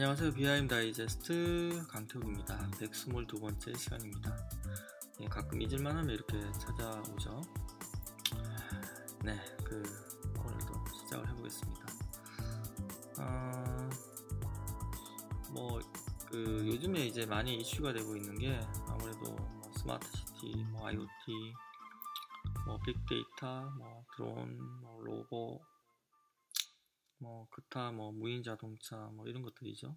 안녕하세요. BIM 다이제스트 강태욱입니다. 122번째 시간입니다. 예, 가끔 잊을만 하면 이렇게 찾아오죠. 네, 그 오늘도 시작을 해보겠습니다. 어, 뭐 그 요즘에 이제 많이 이슈가 되고 있는 게 아무래도 뭐 smart city, 뭐 IoT, 뭐 빅데이터, 뭐 드론, 뭐 로봇 뭐 기타 뭐 무인 자동차 뭐 이런 것들이죠.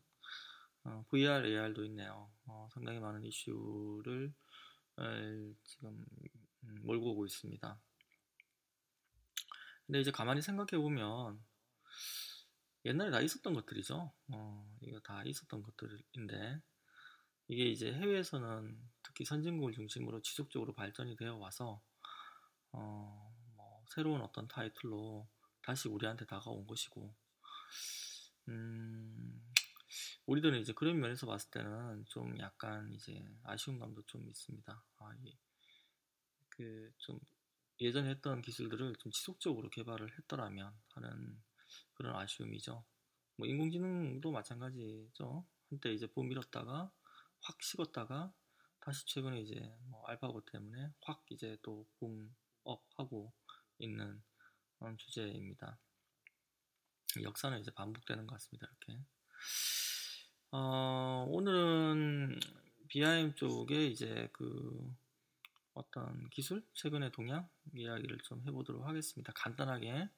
어, VR, AR도 있네요. 어, 상당히 많은 이슈를 지금 음, 몰고 오고 있습니다. 근데 이제 가만히 생각해 보면 옛날에 다 있었던 것들이죠. 어, 이거 다 있었던 것들인데 이게 이제 해외에서는 특히 선진국을 중심으로 지속적으로 발전이 되어 와서 어, 뭐 새로운 어떤 타이틀로 다시 우리한테 다가온 것이고, 음, 우리들은 이제 그런 면에서 봤을 때는 좀 약간 이제 아쉬운 감도 좀 있습니다. 아, 예. 그좀 예전에 했던 기술들을 좀 지속적으로 개발을 했더라면 하는 그런 아쉬움이죠. 뭐 인공지능도 마찬가지죠. 한때 이제 봄 밀었다가 확 식었다가 다시 최근에 이제 뭐 알파고 때문에 확 이제 또 봄업 하고 있는 그런 주제입니다. 역사는 이제 반복되는 것 같습니다. 이렇게. 어, 오늘은 BIM 쪽에 이제 그 어떤 기술, 최근의 동향 이야기를 좀 해보도록 하겠습니다. 간단하게.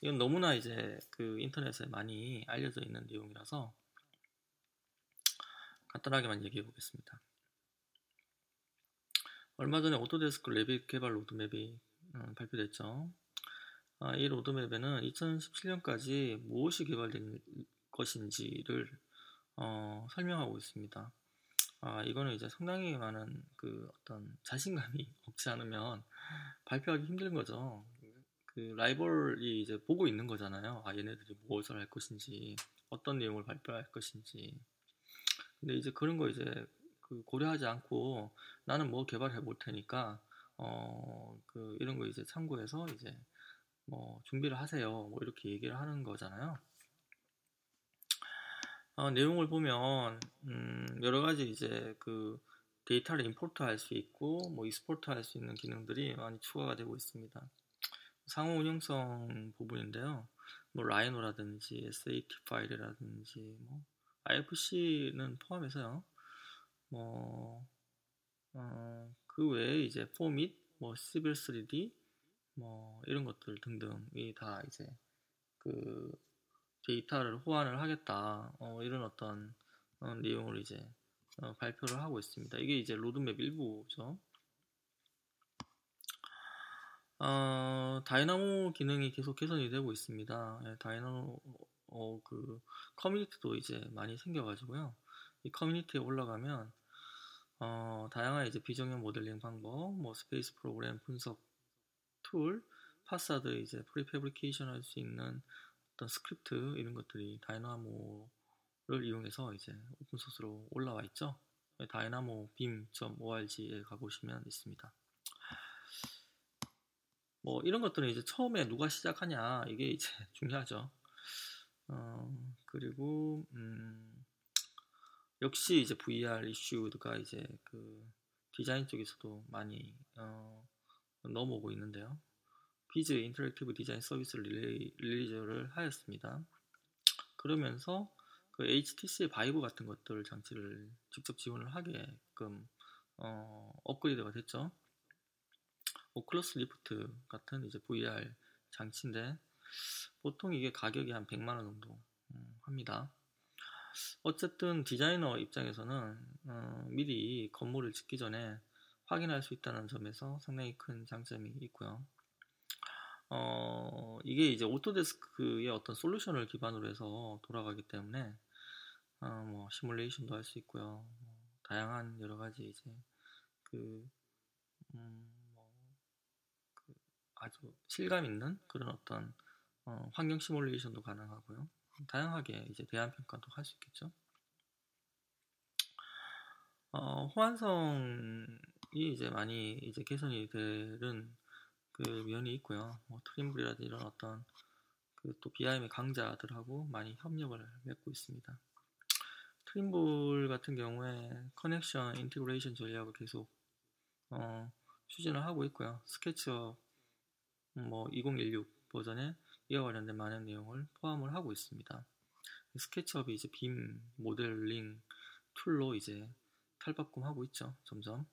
이건 너무나 이제 그 인터넷에 많이 알려져 있는 내용이라서 간단하게만 얘기해 보겠습니다. 얼마 전에 Autodesk Revit 개발 로드맵이 음, 발표됐죠. 아, 이 로드맵에는 2017년까지 무엇이 개발된 것인지를 어, 설명하고 있습니다. 아, 이거는 이제 상당히 많은 그 어떤 자신감이 없지 않으면 발표하기 힘든 거죠. 그 라이벌이 이제 보고 있는 거잖아요. 아, 얘네들이 무엇을 할 것인지, 어떤 내용을 발표할 것인지. 근데 이제 그런 거 이제 그 고려하지 않고 나는 뭐 개발해 볼 테니까, 어, 그 이런 거 이제 참고해서 이제 뭐 준비를 하세요. 뭐 이렇게 얘기를 하는 거잖아요. 어, 내용을 보면 음, 여러 가지 이제 그 데이터를 import 할 수 있고 뭐 export 할 수 있는 기능들이 많이 추가가 되고 있습니다. 상호 운영성 부분인데요. 뭐 Rhino라든지 SAT 파일이라든지 뭐 IFC는 포함해서요. 뭐 어, 그 외에 이제 FormIt, 뭐 Civil 3D, 뭐 이런 것들 등등이 다 이제 그 데이터를 호환을 하겠다 어, 이런 어떤 어, 내용을 이제 어, 발표를 하고 있습니다. 이게 이제 로드맵 일부죠. 어, Dynamo 기능이 계속 개선이 되고 있습니다. 예, Dynamo 어, 그 커뮤니티도 이제 많이 생겨가지고요. 이 커뮤니티에 올라가면 어, 다양한 이제 비정형 모델링 방법, 뭐 space program 분석 tool, 파사드 이제 prefabrication 할 수 있는 어떤 스크립트 이런 것들이 Dynamo를 이용해서 이제 open source로 올라와 있죠. dynamobim.org에 가보시면 있습니다. 뭐 이런 것들은 이제 처음에 누가 시작하냐 이게 이제 중요하죠. 어, 그리고 음, 역시 이제 VR 이슈가 이제 그 디자인 쪽에서도 많이 어, 넘어오고 있는데요. Viz interactive design service를 release를 하였습니다. 그러면서 그 HTC의 Vive 같은 것들 장치를 직접 지원을 하게끔 어, 업그레이드가 됐죠. Oculus Rift 같은 이제 VR 장치인데 보통 이게 가격이 한 100만 원 정도 음, 합니다. 어쨌든 디자이너 입장에서는 어, 미리 건물을 짓기 전에 확인할 수 있다는 점에서 상당히 큰 장점이 있고요. 어, 이게 이제 Autodesk의 어떤 솔루션을 기반으로 해서 돌아가기 때문에 어, 뭐 시뮬레이션도 할 수 있고요. 뭐 다양한 여러 가지 이제 그, 음, 뭐, 그 아주 실감 있는 그런 어떤 어, 환경 시뮬레이션도 가능하고요. 다양하게 이제 대안 평가도 할 수 있겠죠. 어, 호환성 이 이제 많이 이제 개선이 되는 그 면이 있고요. 뭐 트림블이라든지 이런 어떤 그 또 BIM의 강자들하고 많이 협력을 맺고 있습니다. Trimble 같은 경우에 connection integration 전략을 계속 어, 추진을 하고 있고요. SketchUp 뭐 2016 버전에 이와 관련된 많은 내용을 포함을 하고 있습니다. SketchUp이 이제 BIM 모델링 tool로 이제 탈바꿈하고 있죠. 점점.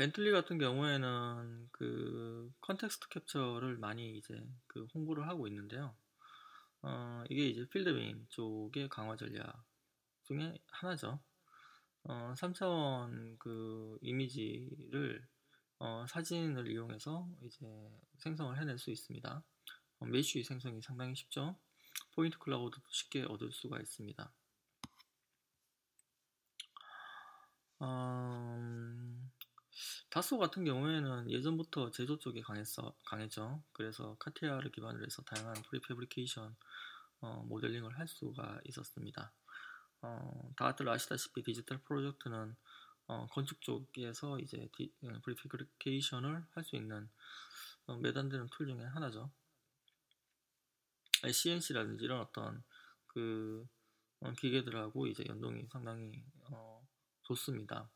Bentley 같은 경우에는 그 ContextCapture를 많이 이제 그 홍보를 하고 있는데요. 어, 이게 이제 field BIM 쪽의 강화 전략 중에 하나죠. 어, 3차원 그 이미지를 어, 사진을 이용해서 이제 생성을 해낼 수 있습니다. 어, mesh 생성이 상당히 쉽죠. point cloud도 쉽게 얻을 수가 있습니다. Dassault 같은 경우에는 예전부터 제조 쪽에 강했어, 강했죠. 그래서 CATIA를 기반으로 해서 다양한 prefabrication 어, 모델링을 할 수가 있었습니다. 어, 다들 아시다시피 디지털 프로젝트는 어, 건축 쪽에서 이제 디, prefabrication을 할 수 있는 어, 몇 안 되는 툴 중에 하나죠. CNC라든지 이런 어떤 그 어, 기계들하고 이제 연동이 상당히 어, 좋습니다.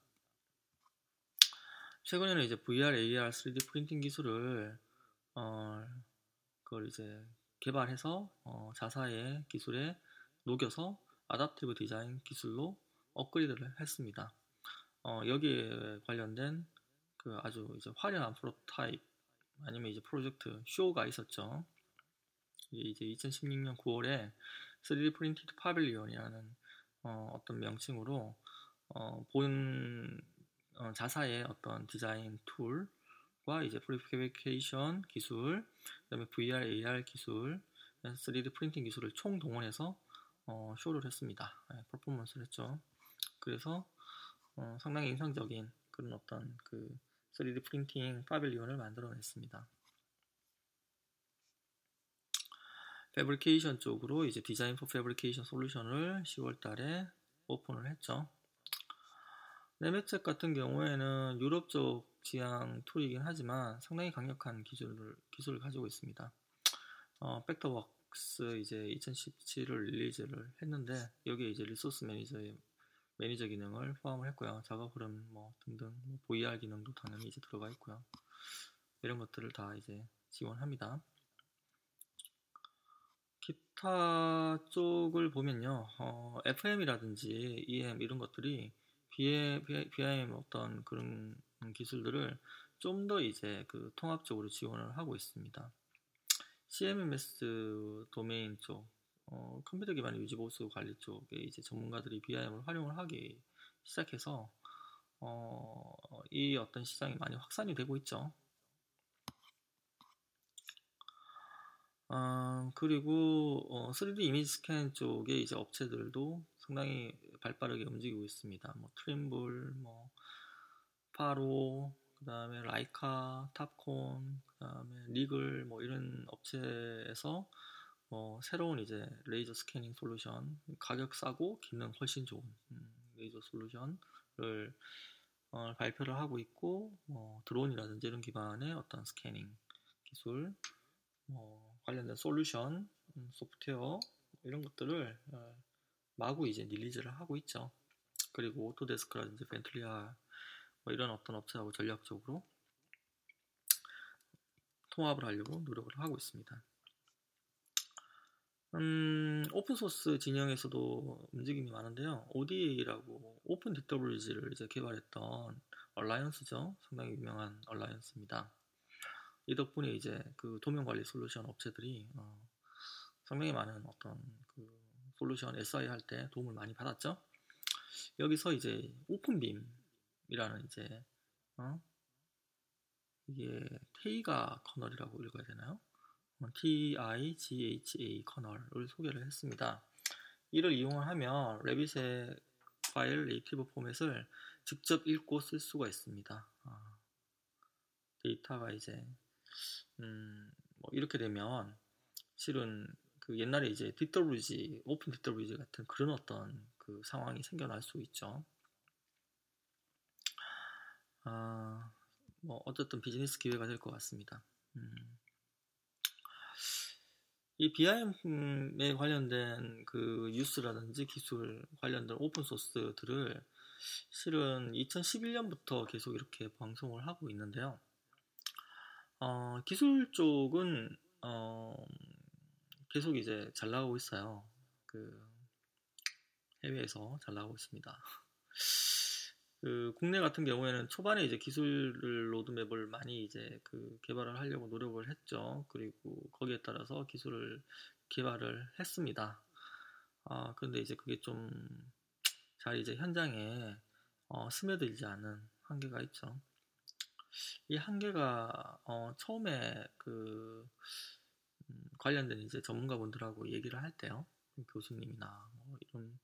최근에는 이제 VR, AR, 3D 프린팅 기술을 어, 그걸 이제 개발해서 어, 자사의 기술에 녹여서 아답티브 디자인 기술로 업그레이드를 했습니다. 어, 여기에 관련된 그 아주 이제 화려한 프로타입 아니면 이제 프로젝트 쇼가 있었죠. 이제 2016년 9월에 3D 프린티드 파빌리온이라는 어, 어떤 명칭으로 어, 본 어, 자사의 어떤 디자인 툴과 이제 prefabrication 기술, 그다음에 VR, AR 기술, 3D 프린팅 기술을 총 동원해서 어, 쇼를 했습니다. 네, 퍼포먼스를 했죠. 그래서 어, 상당히 인상적인 그런 어떤 그 3D 프린팅 pavilion을 만들어냈습니다. fabrication 쪽으로 이제 design for fabrication 솔루션을 10월 달에 오픈을 했죠. Nemetschek 같은 경우에는 유럽 쪽 지향 툴이긴 하지만 상당히 강력한 기술을, 기술을 가지고 있습니다. 어, Vectorworks 이제 2017을 release를 했는데 여기에 이제 리소스 매니저의 매니저 기능을 포함을 했고요. 작업 흐름 뭐 등등 뭐 VR 기능도 당연히 이제 들어가 있고요. 이런 것들을 다 이제 지원합니다. 기타 쪽을 보면요, 어, FM이라든지 EM 이런 것들이 BIM 어떤 그런 기술들을 좀 더 이제 그 통합적으로 지원을 하고 있습니다. CMMS 도메인 쪽, 어, 컴퓨터 기반의 유지 보수 관리 쪽에 이제 전문가들이 BIM을 활용을 하기 시작해서 어, 이 어떤 시장이 많이 확산이 되고 있죠. 어, 그리고 어, 3D 이미지 스캔 쪽에 이제 업체들도 상당히 발빠르게 움직이고 있습니다. 뭐 트림블, 뭐 파로, 그다음에 라이카, 탑콘, 그다음에 Riegl 뭐 이런 업체에서 뭐 새로운 이제 레이저 scanning 솔루션 가격 싸고 기능 훨씬 좋은 음, 레이저 솔루션을 어, 발표를 하고 있고 뭐 드론이라든지 이런 기반의 어떤 scanning 기술 뭐 관련된 솔루션 음, 소프트웨어 이런 것들을 어, 마구 이제 release를 하고 있죠. 그리고 오토데스크라든지 벤틀리아 뭐 이런 어떤 업체하고 전략적으로 통합을 하려고 노력을 하고 있습니다. 음, 오픈소스 진영에서도 움직임이 많은데요. ODA라고 오픈 디터블리지를 이제 개발했던 alliance죠. 상당히 유명한 alliance입니다. 이 덕분에 이제 그 도면 관리 솔루션 업체들이 어, 상당히 많은 어떤 그 솔루션 SI 할 때 도움을 많이 받았죠. 여기서 이제 open BIM이라는 이제 어? 이게 Teigha kernel이라고 읽어야 되나요? TIGHA 커널을 소개를 했습니다. 이를 이용하면 Revit의 파일 native 포맷을 직접 읽고 쓸 수가 있습니다. 아, 데이터가 이제 음, 뭐 이렇게 되면 실은 그 옛날에 이제 뒷더블지 오픈 뒷더블지 같은 그런 어떤 그 상황이 생겨날 수 있죠. 아, 뭐 어쨌든 비즈니스 기회가 될 것 같습니다. 음. 이 BIM에 관련된 그 뉴스라든지 기술 관련된 오픈 소스들을 실은 2011년부터 계속 이렇게 방송을 하고 있는데요. 어, 기술 쪽은 어, 계속 이제 잘 나가고 있어요. 그 해외에서 잘 나가고 있습니다. 그 국내 같은 경우에는 초반에 이제 기술 로드맵을 많이 이제 그 개발을 하려고 노력을 했죠. 그리고 거기에 따라서 기술을 개발을 했습니다. 아, 근데 이제 그게 좀 잘 이제 현장에 어, 스며들지 않은 한계가 있죠. 이 한계가 어, 처음에 그 음, 관련된 이제 전문가분들하고 얘기를 할 때요. 교수님이나 뭐 이런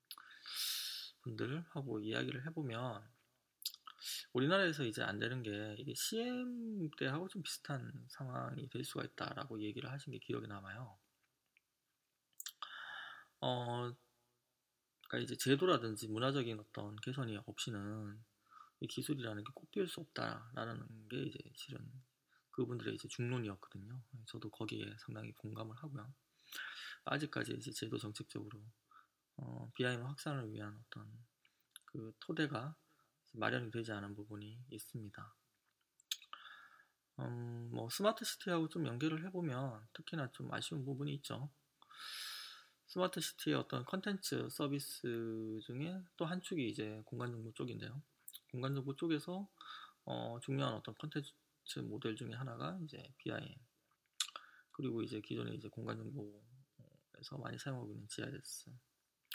분들하고 이야기를 해보면 우리나라에서 이제 안 되는 게 이게 CM 때하고 좀 비슷한 상황이 될 수가 있다라고 얘기를 하신 게 기억에 남아요. 어, 그러니까 이제 제도라든지 문화적인 어떤 개선이 없이는 이 기술이라는 게꼭 피울 수 없다라는 게 이제 실은 그분들의 이제 중론이었거든요. 저도 거기에 상당히 공감을 하고요. 아직까지 이제 제도 정책적으로 어, BIM 확산을 위한 어떤 그 토대가 마련이 되지 않은 부분이 있습니다. 음, 뭐 스마트 시티하고 좀 연결을 해보면 특히나 좀 아쉬운 부분이 있죠. 스마트 시티의 어떤 컨텐츠 서비스 중에 또 한 축이 이제 공간 정보 쪽인데요. 공간 정보 쪽에서 어, 중요한 어떤 컨텐츠 모델 중에 하나가 이제 BIM 그리고 이제 기존에 이제 공간 정보에서 많이 사용하고 있는 GIS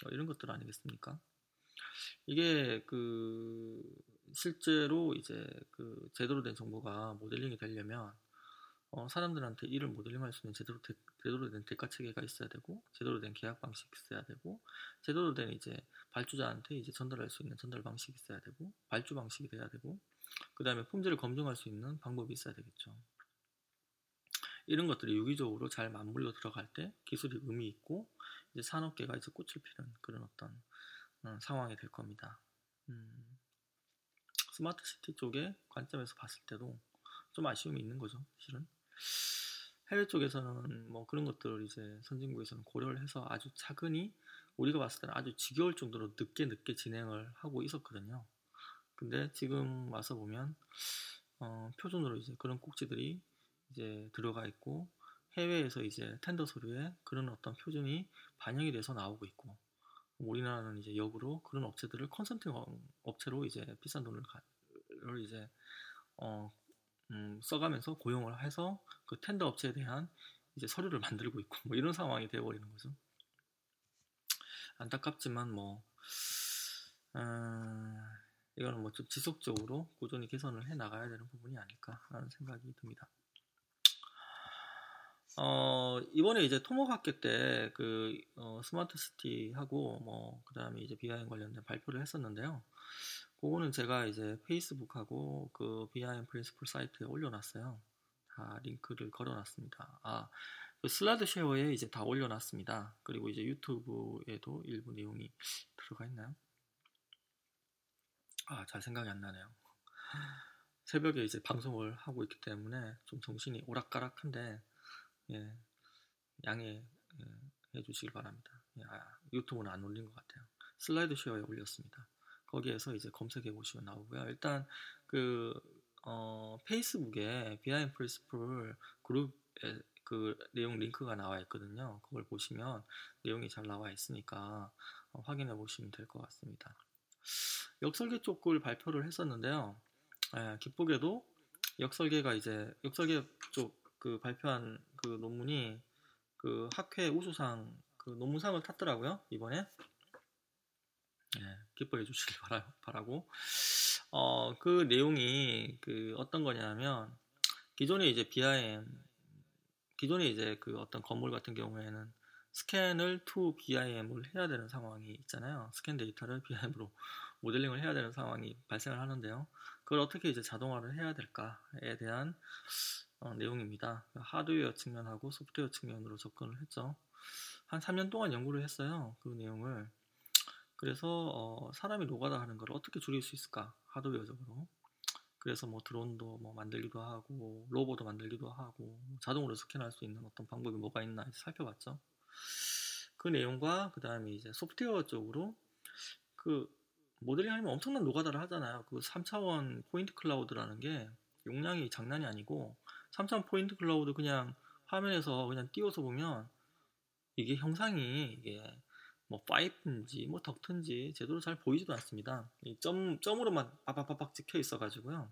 어, 이런 것들 아니겠습니까? 이게 그 실제로 이제 그 제대로 된 정보가 모델링이 되려면 어 사람들한테 일을 모델링할 수 있는 제대로 대, 제대로 된 대가 체계가 있어야 되고 제대로 된 계약 방식이 있어야 되고 제대로 된 이제 발주자한테 이제 전달할 수 있는 전달 방식이 있어야 되고 발주 방식이 돼야 되고 그 다음에 품질을 검증할 수 있는 방법이 있어야 되겠죠. 이런 것들이 유기적으로 잘 맞물려 들어갈 때 기술이 의미 있고 이제 산업계가 이제 꽃을 피는 그런 어떤 어, 상황이 될 겁니다. 음, 스마트 시티 쪽의 관점에서 봤을 때도 좀 아쉬움이 있는 거죠, 실은. 해외 쪽에서는 뭐 그런 것들을 이제 선진국에서는 고려를 해서 아주 차근히 우리가 봤을 때는 아주 지겨울 정도로 늦게 늦게 진행을 하고 있었거든요. 근데 지금 와서 보면 어, 표준으로 이제 그런 꼭지들이 이제 들어가 있고 해외에서 이제 텐더 서류에 그런 어떤 표준이 반영이 돼서 나오고 있고 우리나라는 이제 역으로 그런 업체들을 컨설팅 업체로 이제 비싼 돈을 이제 어, 음, 써가면서 고용을 해서 그 텐더 업체에 대한 이제 서류를 만들고 있고 뭐 이런 상황이 되어버리는 거죠. 안타깝지만 뭐 어, 이거는 뭐 좀 지속적으로 꾸준히 개선을 해 나가야 되는 부분이 아닐까라는 생각이 듭니다. 어, 이번에 이제 토목학회 때 그 어, 스마트 시티하고 뭐 그다음에 이제 BIM 관련된 발표를 했었는데요. 그거는 제가 이제 페이스북하고 그 BIM principle 사이트에 올려놨어요. 다 링크를 걸어놨습니다. 아, 그 슬라드 쉐어에 이제 다 올려놨습니다. 그리고 이제 유튜브에도 일부 내용이 들어가 있나요? 아, 잘 생각이 안 나네요. 새벽에 이제 방송을 하고 있기 때문에 좀 정신이 오락가락한데 예, 양해해 예, 주시길 바랍니다. 예, 아, 유튜브는 안 올린 것 같아요. 슬라이드 쉐어에 올렸습니다. 거기에서 이제 검색해 보시면 나오고요. 일단 그 어, 페이스북에 BIM principle 그룹에 그 내용 링크가 나와 있거든요. 그걸 보시면 내용이 잘 나와 있으니까 어, 확인해 보시면 될 것 같습니다. 역설계 쪽을 발표를 했었는데요. 예, 기쁘게도 역설계가 이제 역설계 쪽 그 발표한 그 논문이 그 학회 우수상 그 논문상을 탔더라고요 이번에 예, 기뻐해 주시길 바라, 바라고 어, 그 내용이 그 어떤 거냐면 기존에 이제 BIM 기존에 이제 그 어떤 건물 같은 경우에는 스캔을 to BIM을 해야 되는 상황이 있잖아요. 스캔 데이터를 BIM으로 모델링을 해야 되는 상황이 발생을 하는데요. 그걸 어떻게 이제 자동화를 해야 될까에 대한 어, 내용입니다. 하드웨어 측면하고 소프트웨어 측면으로 접근을 했죠. 한 3년 동안 연구를 했어요. 그 내용을. 그래서 어, 사람이 노가다 하는 걸 어떻게 줄일 수 있을까? 하드웨어적으로. 그래서 뭐 드론도 뭐 만들기도 하고 로봇도 만들기도 하고 뭐 자동으로 스캔할 수 있는 어떤 방법이 뭐가 있나 살펴봤죠. 그 내용과 그 다음에 이제 소프트웨어 쪽으로 그 모델링 하면 엄청난 노가다를 하잖아요. 그 3차원 포인트 클라우드라는 게 용량이 장난이 아니고 3차원 point cloud 그냥 화면에서 그냥 띄워서 보면 이게 형상이 이게 뭐 파이프인지 뭐 덕트인지 제대로 잘 보이지도 않습니다. 이 점, 점으로만 빠박빠박 찍혀 있어 가지고요.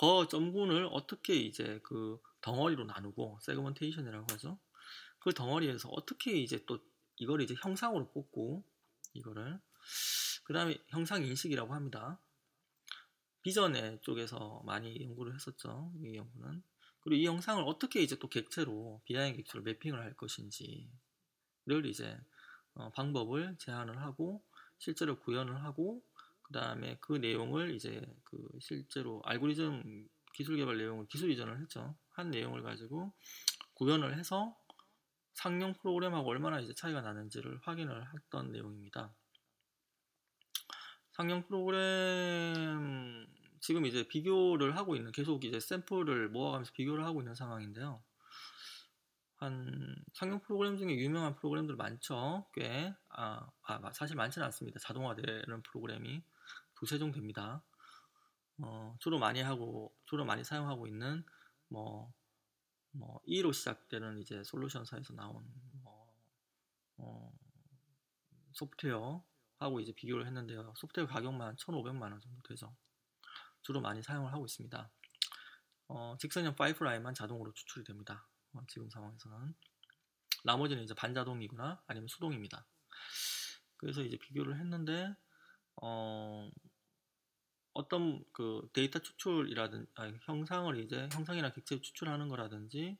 그 점군을 어떻게 이제 그 덩어리로 나누고 segmentation이라고 하죠. 그 덩어리에서 어떻게 이제 또 이걸 이제 형상으로 뽑고 이거를 그 다음에 형상 인식이라고 합니다. 비전의 쪽에서 많이 연구를 했었죠. 이 연구는. 그리고 이 영상을 어떻게 이제 또 객체로 비하행 객체로 매핑을 할 것인지를 이제 어, 방법을 제안을 하고 실제로 구현을 하고 그 다음에 그 내용을 이제 그 실제로 알고리즘 기술 개발 내용을 기술 이전을 했죠. 한 내용을 가지고 구현을 해서 상용 프로그램하고 얼마나 이제 차이가 나는지를 확인을 했던 내용입니다. 상용 프로그램 지금 이제 비교를 하고 있는 계속 이제 샘플을 모아가면서 비교를 하고 있는 상황인데요. 한 상용 프로그램 중에 유명한 프로그램들 많죠. 꽤 아, 아 사실 많지는 않습니다. 자동화되는 프로그램이 두세 종 됩니다. 어, 주로 많이 하고 주로 많이 사용하고 있는 뭐, 뭐 2로 시작되는 이제 솔루션사에서 나온 뭐, 어, 소프트웨어 하고 이제 비교를 했는데요. 소프트웨어 가격만 1,500만 원 정도 되죠. 주로 많이 사용을 하고 있습니다. 어, 직선형 파이프라인만 자동으로 추출이 됩니다. 어, 지금 상황에서는 나머지는 이제 반자동이거나 아니면 수동입니다. 그래서 이제 비교를 했는데 어, 어떤 그 데이터 추출이라든 아 형상을 이제 형상이나 객체 추출하는 거라든지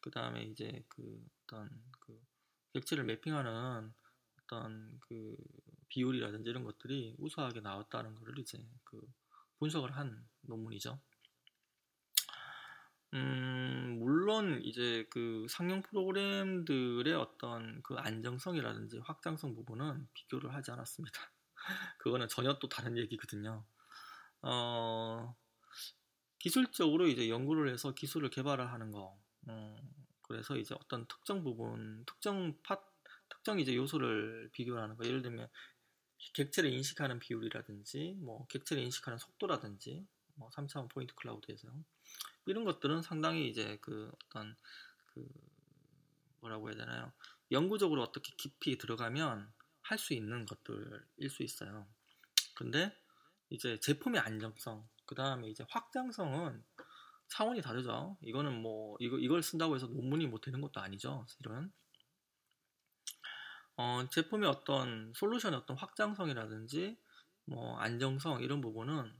그 다음에 이제 그 어떤 그 객체를 매핑하는 어떤 그 비율이라든지 이런 것들이 우수하게 나왔다는 것을 이제 그 분석을 한 논문이죠. 음, 물론 이제 그 상용 프로그램들의 어떤 그 안정성이라든지 확장성 부분은 비교를 하지 않았습니다. 그거는 전혀 또 다른 얘기거든요. 어, 기술적으로 이제 연구를 해서 기술을 개발을 하는 거. 어, 그래서 이제 어떤 특정 부분, 특정 파, 특정 이제 요소를 비교하는 거. 예를 들면 객체를 인식하는 비율이라든지 뭐 객체를 인식하는 속도라든지 뭐 3차원 포인트 클라우드에서 이런 것들은 상당히 이제 그 어떤 그 뭐라고 해야 되나요? 연구적으로 어떻게 깊이 들어가면 할 수 있는 것들일 수 있어요. 근데 이제 제품의 안정성, 그 다음에 이제 확장성은 차원이 다르죠. 이거는 뭐 이거 이걸 쓴다고 해서 논문이 뭐 되는 것도 아니죠. 실은 어, 제품의 어떤 솔루션의 어떤 확장성이라든지 뭐 안정성 이런 부분은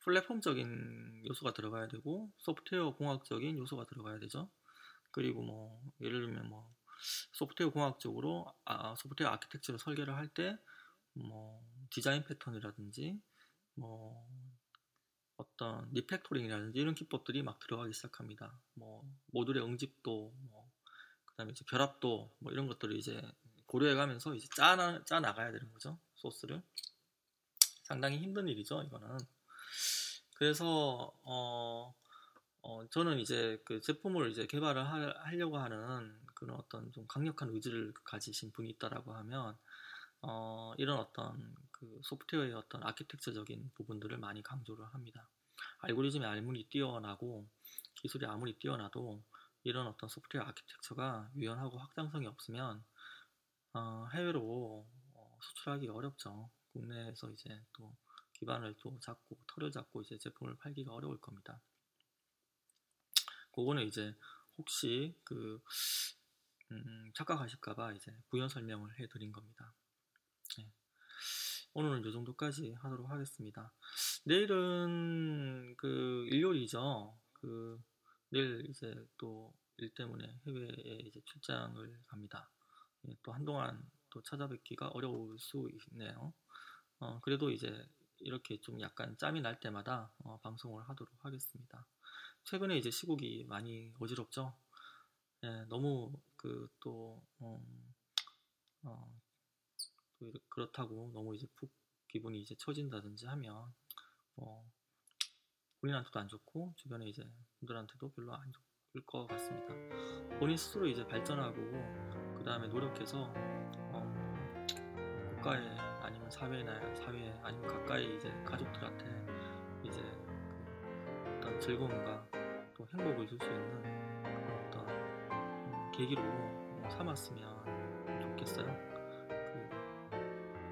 플랫폼적인 요소가 들어가야 되고 소프트웨어 공학적인 요소가 들어가야 되죠. 그리고 뭐 예를 들면 뭐 소프트웨어 공학적으로 아, 소프트웨어 아키텍처를 설계를 할 때 뭐 디자인 패턴이라든지 뭐 어떤 refactoring이라든지 이런 기법들이 막 들어가기 시작합니다. 뭐 모듈의 응집도 뭐 그다음에 이제 결합도 뭐 이런 것들을 이제 고려해가면서 이제 짜, 짜 나가야 되는 거죠. 소스를. 상당히 힘든 일이죠, 이거는. 그래서, 어, 어, 저는 이제 그 제품을 이제 개발을 하, 려고 하는 그런 어떤 좀 강력한 의지를 가지신 분이 있다라고 하면, 어, 이런 어떤 그 소프트웨어의 어떤 아키텍처적인 부분들을 많이 강조를 합니다. 알고리즘이 아무리 뛰어나고 기술이 아무리 뛰어나도 이런 어떤 소프트웨어 아키텍처가 유연하고 확장성이 없으면 어, 해외로 어, 수출하기 어렵죠. 국내에서 이제 또 기반을 또 잡고 털을 잡고 이제 제품을 팔기가 어려울 겁니다. 그거는 이제 혹시 그 음, 착각하실까봐 이제 부연 설명을 해드린 겁니다. 네. 오늘은 이 정도까지 하도록 하겠습니다. 내일은 그 일요일이죠. 그 내일 이제 또 일 때문에 해외에 이제 출장을 갑니다. 예, 또 한동안 또 찾아뵙기가 어려울 수 있네요. 어, 그래도 이제 이렇게 좀 약간 짬이 날 때마다 어, 방송을 하도록 하겠습니다. 최근에 이제 시국이 많이 어지럽죠. 예, 너무 그또 음, 어, 또 그렇다고 너무 이제 푹 기분이 이제 처진다든지 하면 뭐 본인한테도 안 좋고 주변에 이제 분들한테도 별로 안 좋을 것 같습니다. 본인 스스로 이제 발전하고 그 다음에 노력해서 어, 국가에 아니면 사회나 사회에 아니면 가까이 이제 가족들한테 이제 그 어떤 즐거움과 또 행복을 줄 수 있는 그런 어떤 음, 계기로 삼았으면 좋겠어요.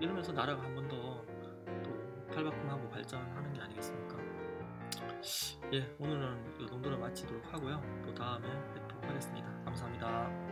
그, 이러면서 나라가 한 번 더또 팔바꿈하고 발전하는 게 아니겠습니까? 예, 오늘은 이 정도로 마치도록 하고요. 또 다음에 뵙도록 하겠습니다. 감사합니다.